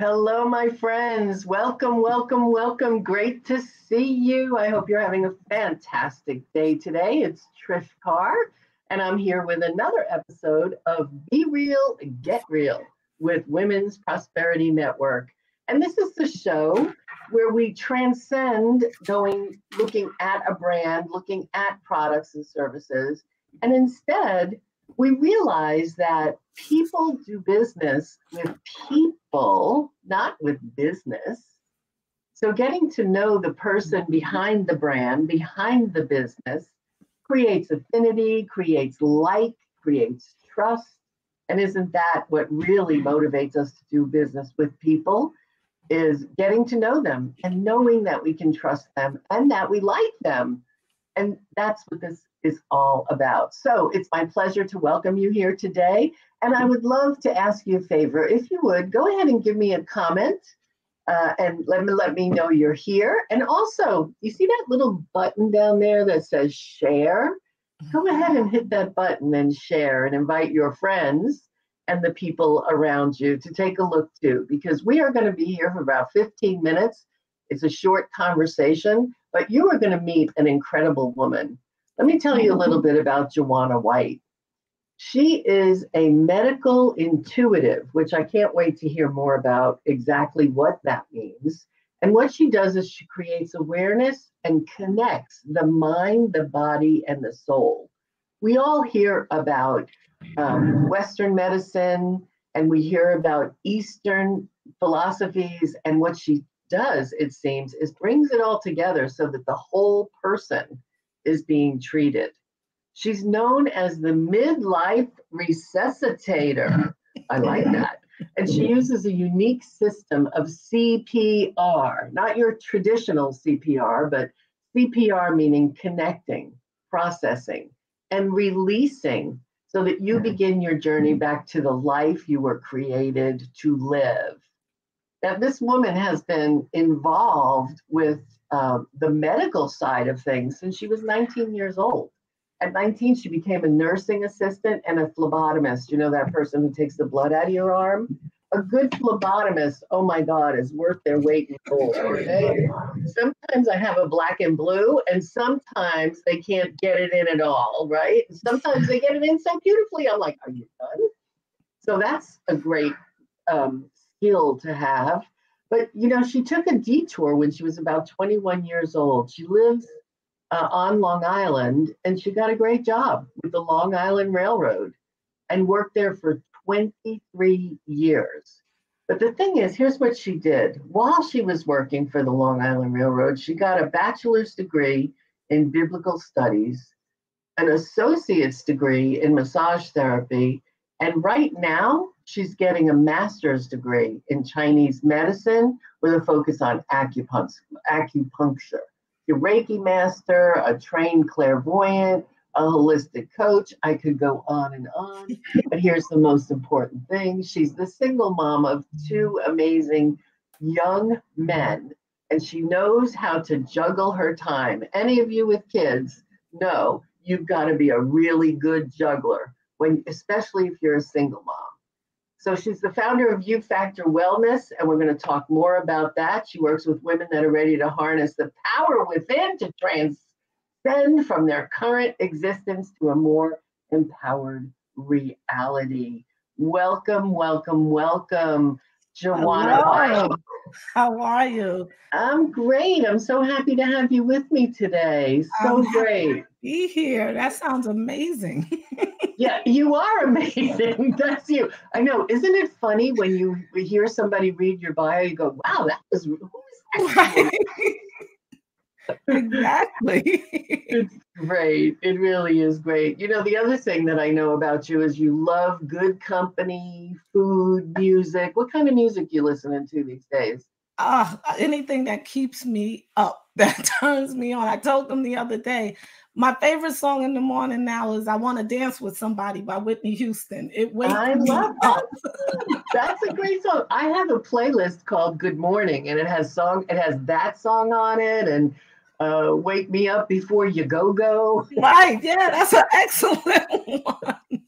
Hello, my friends. Welcome, welcome, welcome. Great to see you. I hope you're having a fantastic day today. It's Trish Carr, and I'm here with another episode of Be Real, Get Real with Women's Prosperity Network. And this is the show where we transcend going, looking at a brand, looking at products and services, and instead we realize that people do business with people, not with business. So, getting to know the person behind the brand, behind the business, creates affinity, creates like, creates trust. And isn't that what really motivates us to do business with people? Is getting to know them and knowing that we can trust them and that we like them. And that's what this is all about. So it's my pleasure to welcome you here today. And I would love to ask you a favor. If you would, go ahead and give me a comment uh, and let me, let me know you're here. And also, you see that little button down there that says share? Go ahead and hit that button and share and invite your friends and the people around you to take a look too, because we are going to be here for about 15 minutes. It's a short conversation, but you are going to meet an incredible woman let me tell you a little bit about Joanna White. She is a medical intuitive, which I can't wait to hear more about exactly what that means. And what she does is she creates awareness and connects the mind, the body, and the soul. We all hear about um, Western medicine and we hear about Eastern philosophies. And what she does, it seems, is brings it all together so that the whole person is being treated. She's known as the midlife resuscitator. I like that. And she uses a unique system of CPR, not your traditional CPR, but CPR meaning connecting, processing, and releasing so that you mm-hmm. begin your journey back to the life you were created to live. This woman has been involved with um, the medical side of things since she was 19 years old. At 19, she became a nursing assistant and a phlebotomist. You know, that person who takes the blood out of your arm? A good phlebotomist, oh my God, is worth their weight in gold. Okay? Sometimes I have a black and blue, and sometimes they can't get it in at all, right? Sometimes they get it in so beautifully. I'm like, are you done? So that's a great um, skill to have. But you know, she took a detour when she was about 21 years old. She lives uh, on Long Island, and she got a great job with the Long Island Railroad, and worked there for 23 years. But the thing is, here's what she did. While she was working for the Long Island Railroad, she got a bachelor's degree in biblical studies, an associate's degree in massage therapy, and right now she's getting a master's degree in Chinese medicine with a focus on acupuncture. acupuncture. A Reiki master, a trained clairvoyant, a holistic coach. I could go on and on. But here's the most important thing she's the single mom of two amazing young men, and she knows how to juggle her time. Any of you with kids know you've got to be a really good juggler when especially if you're a single mom. So she's the founder of U Factor Wellness, and we're going to talk more about that. She works with women that are ready to harness the power within to transcend from their current existence to a more empowered reality. Welcome, welcome, welcome, Joanna. How are you? I'm great. I'm so happy to have you with me today. So I'm great. be here. That sounds amazing. yeah, you are amazing. That's you. I know. Isn't it funny when you hear somebody read your bio, you go, wow, that was who is that? exactly. it's great. It really is great. You know, the other thing that I know about you is you love good company, food, music. What kind of music you listening to these days? Uh, anything that keeps me up, that turns me on. I told them the other day, my favorite song in the morning now is "I Want to Dance with Somebody" by Whitney Houston. It wakes I me love up. That. That's a great song. I have a playlist called "Good Morning," and it has song. It has that song on it, and uh, "Wake Me Up Before You Go Go." Right? Yeah, that's an excellent one.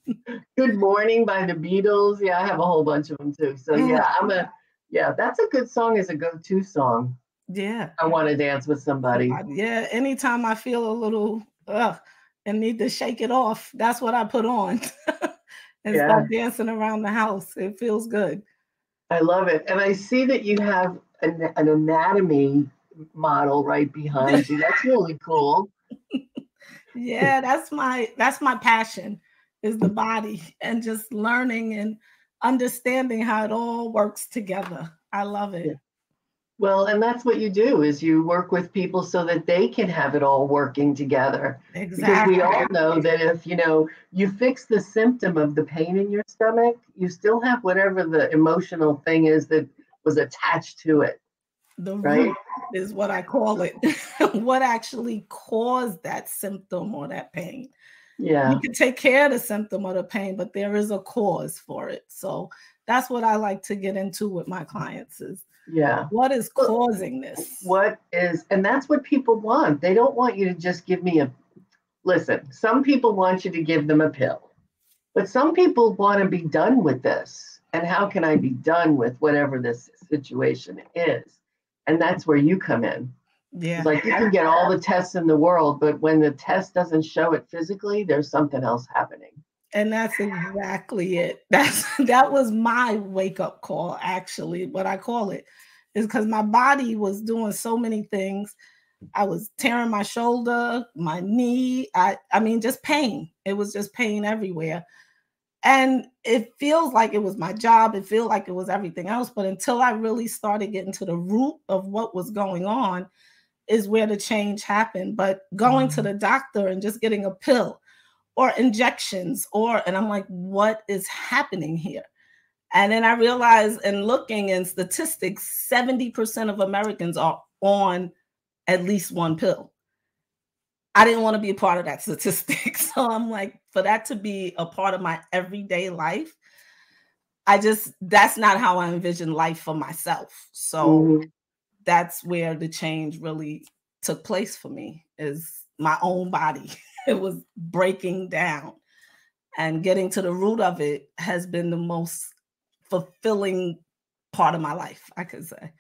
"Good Morning" by the Beatles. Yeah, I have a whole bunch of them too. So yeah, I'm a Yeah, that's a good song as a go-to song. Yeah. I want to dance with somebody. Yeah, anytime I feel a little ugh, and need to shake it off, that's what I put on and yeah. start dancing around the house. It feels good. I love it. And I see that you have an, an anatomy model right behind you. That's really cool. yeah, that's my that's my passion is the body and just learning and understanding how it all works together. I love it. Yeah. Well, and that's what you do is you work with people so that they can have it all working together. Exactly. Because we all know that if, you know, you fix the symptom of the pain in your stomach, you still have whatever the emotional thing is that was attached to it. The right? root is what I call it. what actually caused that symptom or that pain. Yeah. You can take care of the symptom or the pain, but there is a cause for it. So that's what I like to get into with my clients is yeah. What is causing this? What is, and that's what people want. They don't want you to just give me a, listen, some people want you to give them a pill, but some people want to be done with this. And how can I be done with whatever this situation is? And that's where you come in. Yeah. It's like you can get all the tests in the world, but when the test doesn't show it physically, there's something else happening. And that's exactly it. That's that was my wake up call, actually. What I call it is because my body was doing so many things. I was tearing my shoulder, my knee. I, I mean, just pain. It was just pain everywhere. And it feels like it was my job. It feels like it was everything else. But until I really started getting to the root of what was going on, is where the change happened. But going mm-hmm. to the doctor and just getting a pill or injections or and i'm like what is happening here and then i realized in looking in statistics 70% of americans are on at least one pill i didn't want to be a part of that statistic so i'm like for that to be a part of my everyday life i just that's not how i envision life for myself so mm-hmm. that's where the change really took place for me is my own body it was breaking down. And getting to the root of it has been the most fulfilling part of my life, I could say.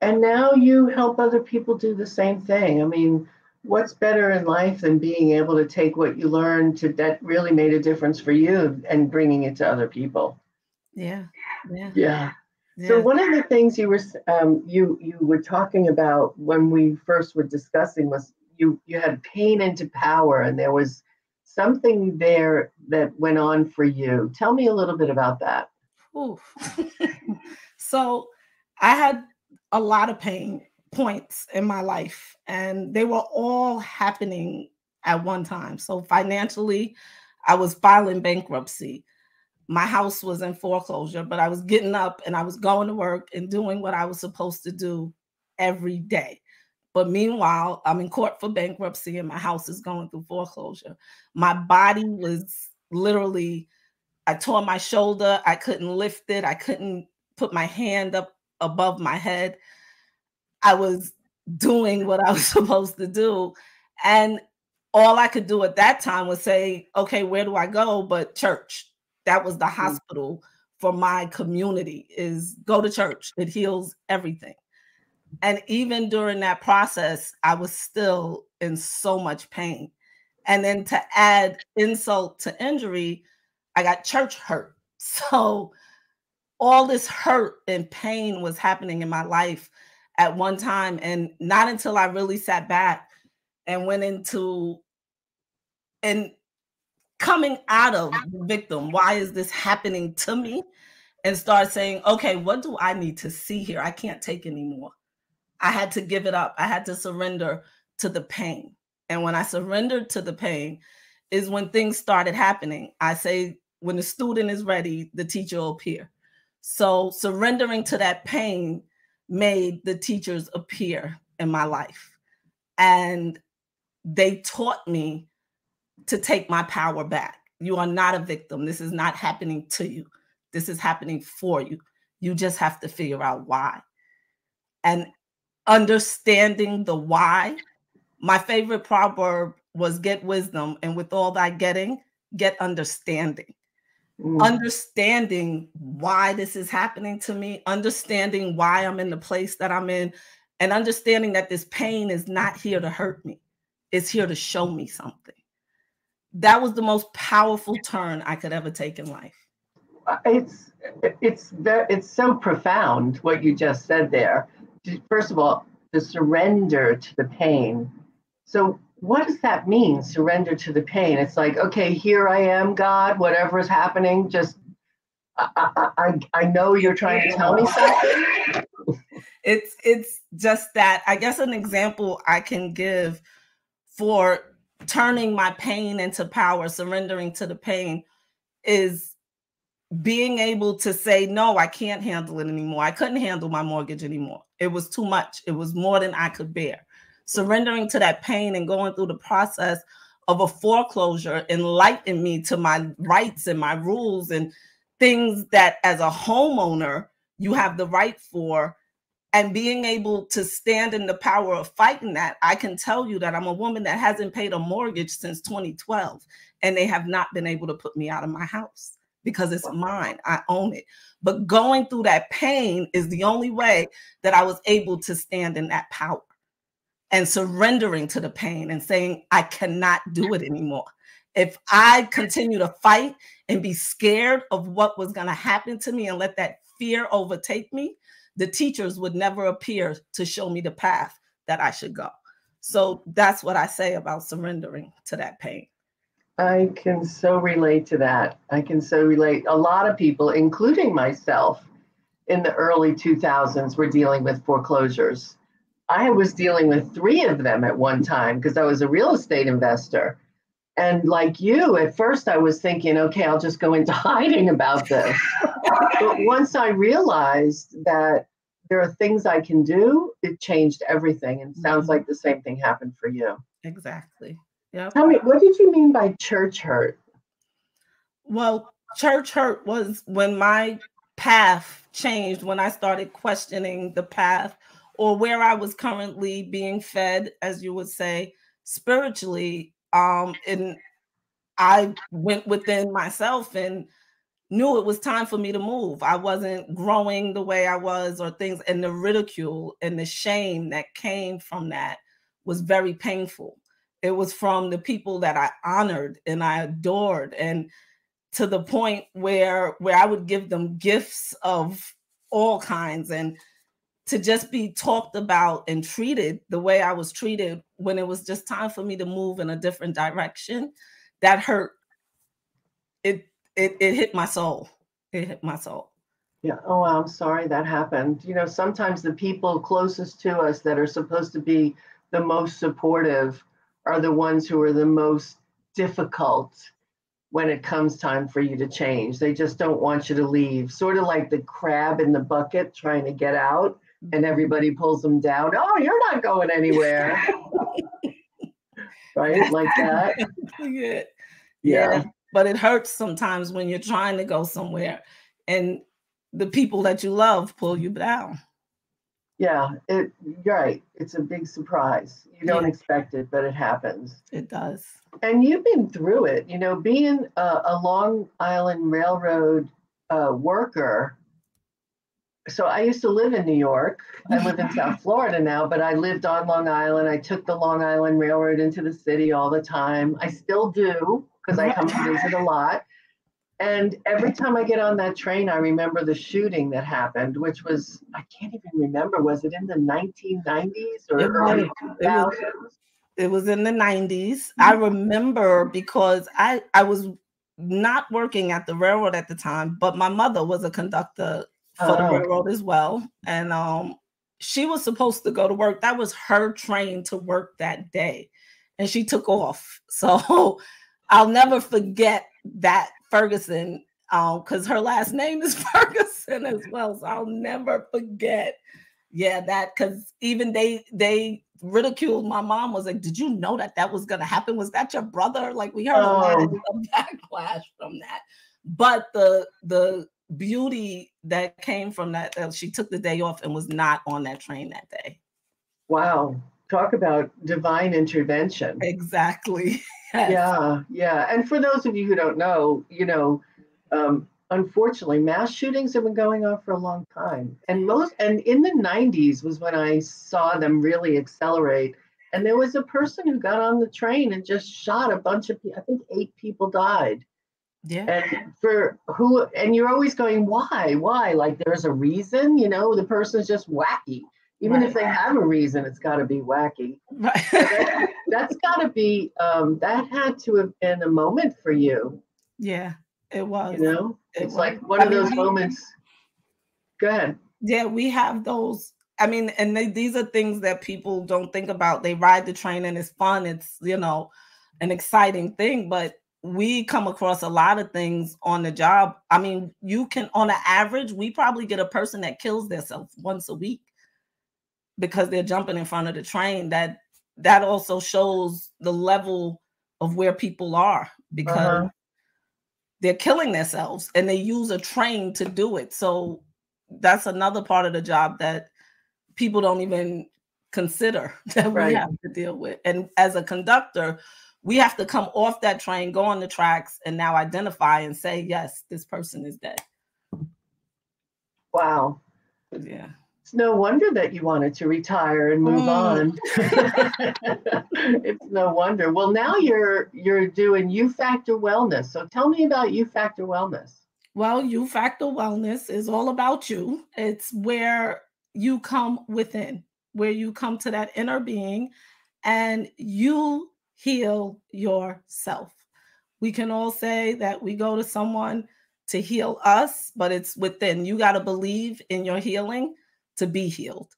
And now you help other people do the same thing. I mean, what's better in life than being able to take what you learned to that really made a difference for you and bringing it to other people? Yeah. Yeah. Yeah. Yeah. So one of the things you were um, you you were talking about when we first were discussing was you you had pain into power and there was something there that went on for you tell me a little bit about that so i had a lot of pain points in my life and they were all happening at one time so financially i was filing bankruptcy my house was in foreclosure but i was getting up and i was going to work and doing what i was supposed to do every day but meanwhile, I'm in court for bankruptcy and my house is going through foreclosure. My body was literally, I tore my shoulder. I couldn't lift it. I couldn't put my hand up above my head. I was doing what I was supposed to do. And all I could do at that time was say, okay, where do I go? But church. That was the mm-hmm. hospital for my community is go to church. It heals everything. And even during that process, I was still in so much pain. And then to add insult to injury, I got church hurt. So all this hurt and pain was happening in my life at one time. And not until I really sat back and went into and coming out of the victim, why is this happening to me? And start saying, okay, what do I need to see here? I can't take anymore. I had to give it up. I had to surrender to the pain. And when I surrendered to the pain, is when things started happening. I say, when the student is ready, the teacher will appear. So surrendering to that pain made the teachers appear in my life. And they taught me to take my power back. You are not a victim. This is not happening to you. This is happening for you. You just have to figure out why. And understanding the why. My favorite proverb was get wisdom, and with all that getting, get understanding. Mm. understanding why this is happening to me, understanding why I'm in the place that I'm in, and understanding that this pain is not here to hurt me, it's here to show me something. That was the most powerful turn I could ever take in life. Uh, it's it's very, it's so profound what you just said there. First of all, the surrender to the pain. So what does that mean? Surrender to the pain. It's like, okay, here I am, God. Whatever is happening, just I, I, I know you're trying to tell me something. it's it's just that. I guess an example I can give for turning my pain into power, surrendering to the pain, is being able to say, no, I can't handle it anymore. I couldn't handle my mortgage anymore. It was too much. It was more than I could bear surrendering to that pain and going through the process of a foreclosure enlightened me to my rights and my rules and things that as a homeowner you have the right for. And being able to stand in the power of fighting that i can tell you that i'm a woman that hasn't paid a mortgage since 2012 and they have not been able to put me out of my house because it's mine. I own it. But going through that pain is the only way that i was able to stand in that power and surrendering to the pain and saying, I cannot do it anymore. If I continue to fight and be scared of what was going to happen to me and let that fear overtake me, the teachers would never appear to show me the path that I should go. So that's what I say about surrendering to that pain. I can so relate to that. I can so relate. A lot of people, including myself, in the early 2000s were dealing with foreclosures I was dealing with three of them at one time because I was a real estate investor. And like you, at first I was thinking, okay, I'll just go into hiding about this. but once I realized that there are things I can do, it changed everything. And sounds mm-hmm. like the same thing happened for you. Exactly. Yeah. Tell me, what did you mean by church hurt? Well, church hurt was when my path changed, when I started questioning the path or where I was currently being fed, as you would say, spiritually. Um, and I went within myself and knew it was time for me to move. I wasn't growing the way I was, or things, and the ridicule and the shame that came from that was very painful. It was from the people that I honored and I adored, and to the point where where I would give them gifts of all kinds and to just be talked about and treated the way I was treated when it was just time for me to move in a different direction, that hurt. It it it hit my soul. It hit my soul. Yeah. Oh, I'm sorry that happened. You know, sometimes the people closest to us that are supposed to be the most supportive are the ones who are the most difficult when it comes time for you to change. They just don't want you to leave. Sort of like the crab in the bucket trying to get out and everybody pulls them down. Oh, you're not going anywhere. right? Like that. yeah. yeah. But it hurts sometimes when you're trying to go somewhere and the people that you love pull you down. Yeah, it right. It's a big surprise. You don't yeah. expect it, but it happens. It does. And you've been through it. You know, being a, a Long Island Railroad uh, worker so I used to live in New York. I live in South Florida now, but I lived on Long Island. I took the Long Island Railroad into the city all the time. I still do because I come to visit a lot. And every time I get on that train, I remember the shooting that happened, which was, I can't even remember, was it in the 1990s or it early 2000s? It was in the 90s. I mm-hmm. remember because I, I was not working at the railroad at the time, but my mother was a conductor for the oh. railroad as well. And um, she was supposed to go to work. That was her train to work that day. And she took off. So I'll never forget that Ferguson, because um, her last name is Ferguson as well. So I'll never forget. Yeah, that because even they they ridiculed my mom was like, Did you know that that was gonna happen? Was that your brother? Like we heard oh. a lot of oh. backlash from that. But the the beauty that came from that. Uh, she took the day off and was not on that train that day. Wow. Talk about divine intervention. Exactly. Yes. Yeah. Yeah. And for those of you who don't know, you know, um, unfortunately, mass shootings have been going on for a long time. And most, and in the 90s was when I saw them really accelerate. And there was a person who got on the train and just shot a bunch of people. I think eight people died. Yeah. And for who, and you're always going, why? Why? Like there's a reason, you know, the person's just wacky. Even right. if they have a reason, it's got to be wacky. Right. that, has got to be, um, that had to have been a moment for you. Yeah, it was. You know, it it's was. like one I of mean, those moments. Go ahead. Yeah, we have those. I mean, and they, these are things that people don't think about. They ride the train and it's fun. It's, you know, an exciting thing, but we come across a lot of things on the job. I mean, you can, on an average, we probably get a person that kills themselves once a week because they're jumping in front of the train that that also shows the level of where people are because uh-huh. they're killing themselves and they use a train to do it so that's another part of the job that people don't even consider that right. we have to deal with and as a conductor we have to come off that train go on the tracks and now identify and say yes this person is dead wow yeah it's no wonder that you wanted to retire and move mm. on. it's no wonder. Well, now you're you're doing U Factor Wellness. So tell me about U Factor Wellness. Well, U Factor Wellness is all about you. It's where you come within, where you come to that inner being and you heal yourself. We can all say that we go to someone to heal us, but it's within. You got to believe in your healing to be healed.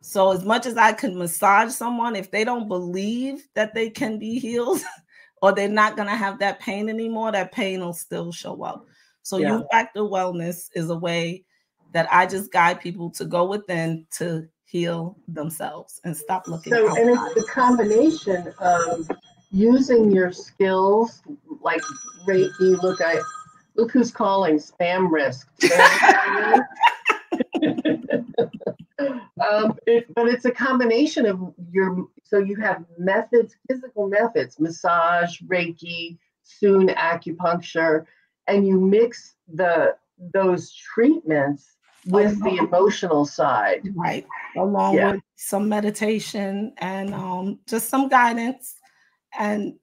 So, as much as I can massage someone, if they don't believe that they can be healed or they're not going to have that pain anymore, that pain will still show up. So, yeah. U Factor Wellness is a way that I just guide people to go within to heal themselves and stop looking. So, outside. and it's the combination of using your skills like Reiki. Look, I look who's calling spam risk. um, it, but it's a combination of your so you have methods physical methods massage reiki soon acupuncture and you mix the those treatments with the emotional side right along yeah. with some meditation and um, just some guidance and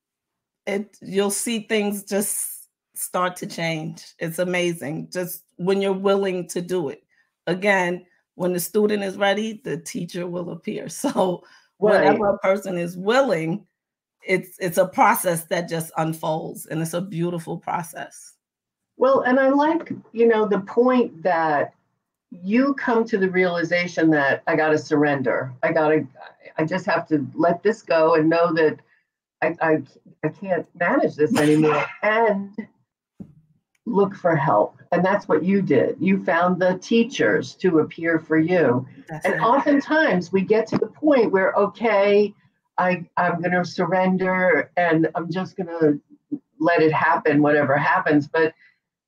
it you'll see things just start to change it's amazing just when you're willing to do it again when the student is ready, the teacher will appear. So right. whenever a person is willing, it's it's a process that just unfolds and it's a beautiful process. Well, and I like, you know, the point that you come to the realization that I got to surrender. I got to, I just have to let this go and know that I, I, I can't manage this anymore. and look for help. And that's what you did. You found the teachers to appear for you. That's and oftentimes we get to the point where, okay, I, I'm going to surrender and I'm just going to let it happen, whatever happens. But,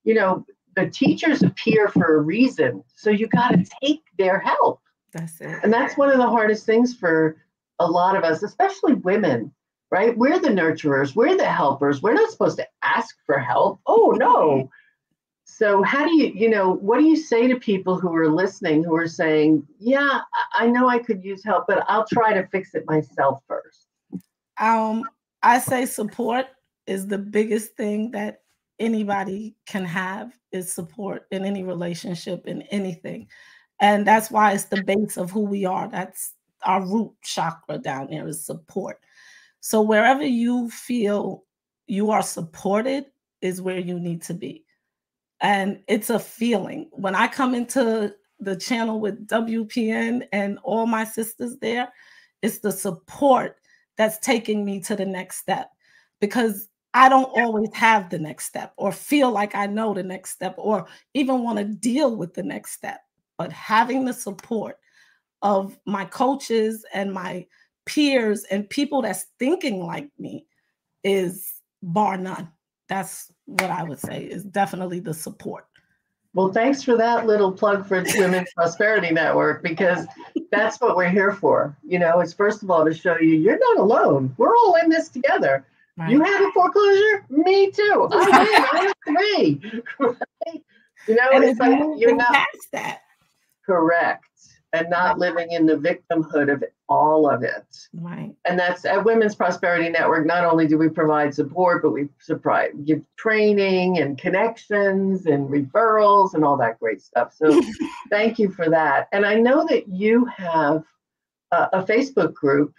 you know, the teachers appear for a reason. So you got to take their help. That's it. And that's one of the hardest things for a lot of us, especially women right? We're the nurturers, we're the helpers. We're not supposed to ask for help. Oh, no. So, how do you, you know, what do you say to people who are listening who are saying, yeah, I know I could use help, but I'll try to fix it myself first? Um, I say support is the biggest thing that anybody can have is support in any relationship in anything. And that's why it's the base of who we are. That's our root chakra down there is support. So wherever you feel you are supported is where you need to be. And it's a feeling. When I come into the channel with WPN and all my sisters there, it's the support that's taking me to the next step because I don't always have the next step or feel like I know the next step or even want to deal with the next step. But having the support of my coaches and my peers and people that's thinking like me is bar none. That's what I would say is definitely the support. Well, thanks for that little plug for Women's Prosperity Network because that's what we're here for. You know, it's first of all to show you you're not alone. We're all in this together. Right. You had a foreclosure? Me too. I did. I have three. right? You know, and it's like you're not past that. Correct and not living in the victimhood of all of it. Right. And that's at Women's Prosperity Network. Not only do we provide support, but we supply, give training and connections and referrals and all that great stuff. So thank you for that. And I know that you have a, a Facebook group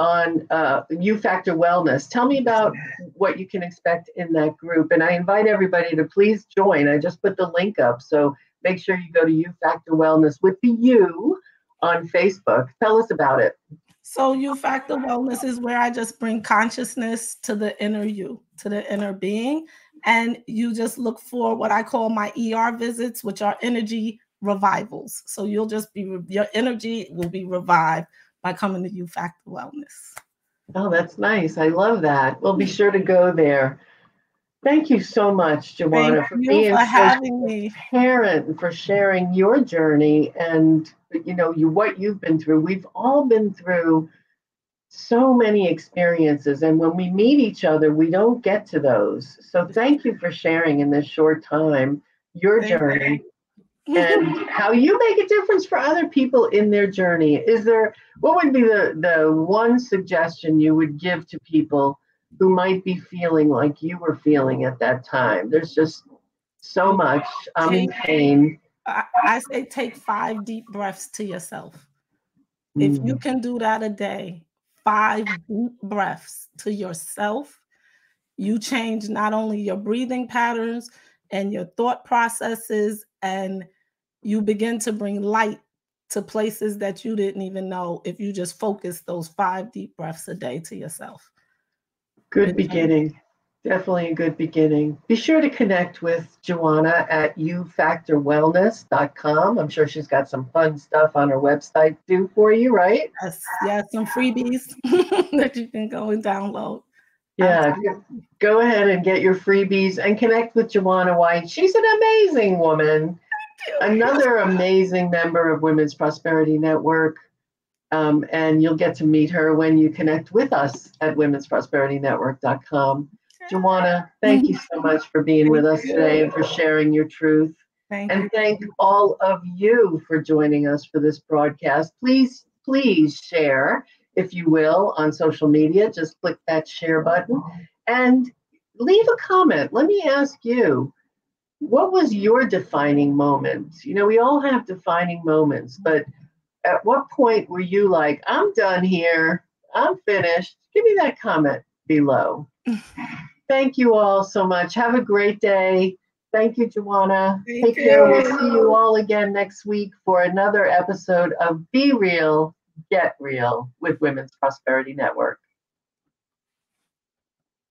on uh, U Factor Wellness. Tell me about what you can expect in that group. And I invite everybody to please join. I just put the link up. So make sure you go to U Factor Wellness with the U on Facebook. Tell us about it. So, U Factor Wellness is where I just bring consciousness to the inner you, to the inner being. And you just look for what I call my ER visits, which are energy revivals. So, you'll just be, your energy will be revived by coming to U Factor Wellness. Oh, that's nice. I love that. We'll be sure to go there. Thank you so much, Joanna, for being for having me. parent and for sharing your journey and you know you what you've been through. We've all been through so many experiences, and when we meet each other, we don't get to those. So thank you for sharing in this short time your journey and how you make a difference for other people in their journey. Is there what would be the the one suggestion you would give to people? Who might be feeling like you were feeling at that time. There's just so much. I'm in pain. I, say take five deep breaths to yourself. Mm. If you mm. can do that a day, five deep breaths to yourself, you change not only your breathing patterns and your thought processes, and you begin to bring light to places that you didn't even know if you just focus those five deep breaths a day to yourself. Good beginning. Definitely a good beginning. Be sure to connect with Joanna at ufactorwellness.com. I'm sure she's got some fun stuff on her website too for you, right? Yes, yeah, some freebies that you can go and download. Yeah, go ahead and get your freebies and connect with Joanna White. She's an amazing woman. Another amazing member of Women's Prosperity Network. Um, and you'll get to meet her when you connect with us at womensprosperityNetwork.com. Joanna, thank you so much for being with us today and for sharing your truth. Thank and you. thank all of you for joining us for this broadcast. Please, please share, if you will, on social media. Just click that share button and leave a comment. Let me ask you, what was your defining moment? You know, we all have defining moments, but at what point were you like, I'm done here, I'm finished? Give me that comment below. Thank you all so much. Have a great day. Thank you, Joanna. Thank Take you. care. We'll see you all again next week for another episode of Be Real, Get Real with Women's Prosperity Network.